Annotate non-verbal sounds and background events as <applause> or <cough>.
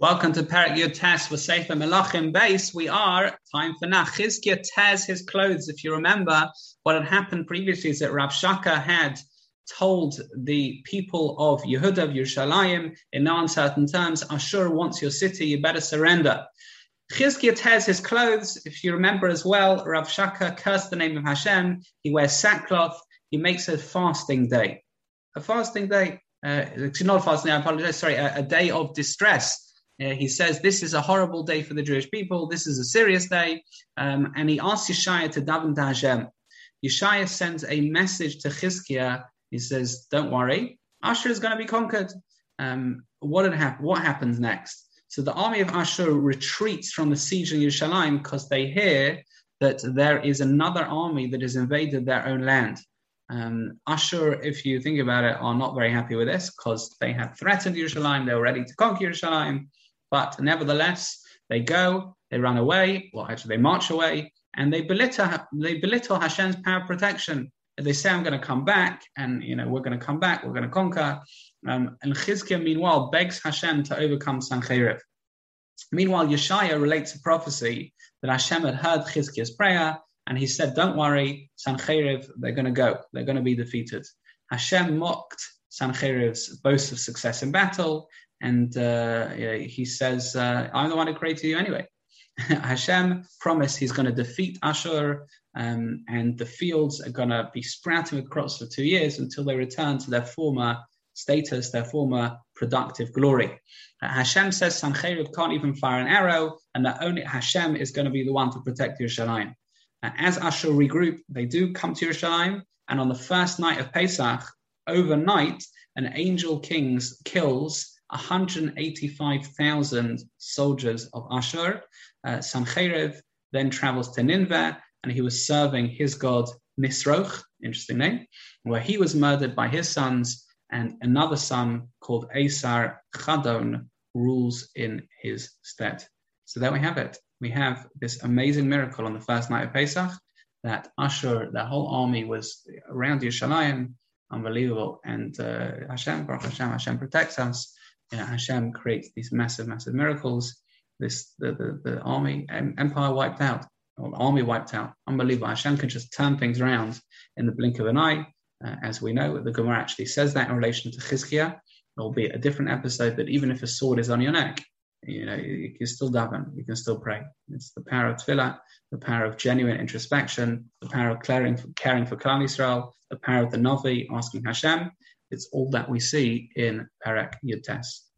Welcome to Perek Yud Tes with Sefer Melachim Beis. We are time for now. Chizkiah tears his clothes. If you remember, what had happened previously is that Rav Shaka had told the people of Yehuda, of Yerushalayim, in no uncertain terms, Ashur wants your city, you better surrender. Chizkiah tears his clothes. If you remember as well, Rav Shaka cursed the name of Hashem. He wears sackcloth. He makes a fasting day. A fasting day. Uh, not a fasting, day, I apologize, sorry, a, a day of distress uh, he says this is a horrible day for the Jewish people. This is a serious day, um, and he asks Yeshaya to daven to Hashem. Yeshaya sends a message to Chizkiah. He says, "Don't worry, Ashur is going to be conquered." Um, what happened? What happens next? So the army of Ashur retreats from the siege of Yerushalayim because they hear that there is another army that has invaded their own land. Um, Ashur, if you think about it, are not very happy with this because they had threatened Yerushalayim. They were ready to conquer Yerushalayim. But nevertheless, they go, they run away, well, actually, they march away, and they belittle, they belittle Hashem's power of protection. They say, I'm going to come back, and you know, we're going to come back, we're going to conquer. Um, and Chizkiah, meanwhile, begs Hashem to overcome Sancheriv. Meanwhile, Yeshaya relates a prophecy that Hashem had heard Chizkiah's prayer, and he said, Don't worry, Sancheriv, they're going to go, they're going to be defeated. Hashem mocked Sancheriv's boast of success in battle, and uh, he says, uh, I'm the one who created you anyway. <laughs> Hashem promised he's going to defeat Ashur, um, and the fields are going to be sprouting with crops for two years until they return to their former status, their former productive glory. Uh, Hashem says Sancheriv can't even fire an arrow, and that only Hashem is going to be the one to protect Yerushalayim. Uh, as Ashur regroup, they do come to Yerushalayim, and on the first night of Pesach, overnight, an angel kings kills 185,000 soldiers of Ashur. Uh, then travels to Nineveh and he was serving his god Nisroch, interesting name, where he was murdered by his sons and another son called Asar Chadon rules in his stead. So there we have it. We have this amazing miracle on the first night of Pesach that Ashur, the whole army was around Yerushalayim, unbelievable. And uh, Hashem, Baruch Hashem, Hashem protects us you know, Hashem creates these massive, massive miracles. This the the, the army empire wiped out, or army wiped out. Unbelievable. Hashem can just turn things around in the blink of an eye. Uh, as we know, the Gemara actually says that in relation to Chizkiah, albeit a different episode. That even if a sword is on your neck, you know you can still daven, you can still pray. It's the power of tefillah, the power of genuine introspection, the power of caring for, caring for Klal Yisrael, the power of the Navi asking Hashem. It's all that we see in Perek Yud Tes.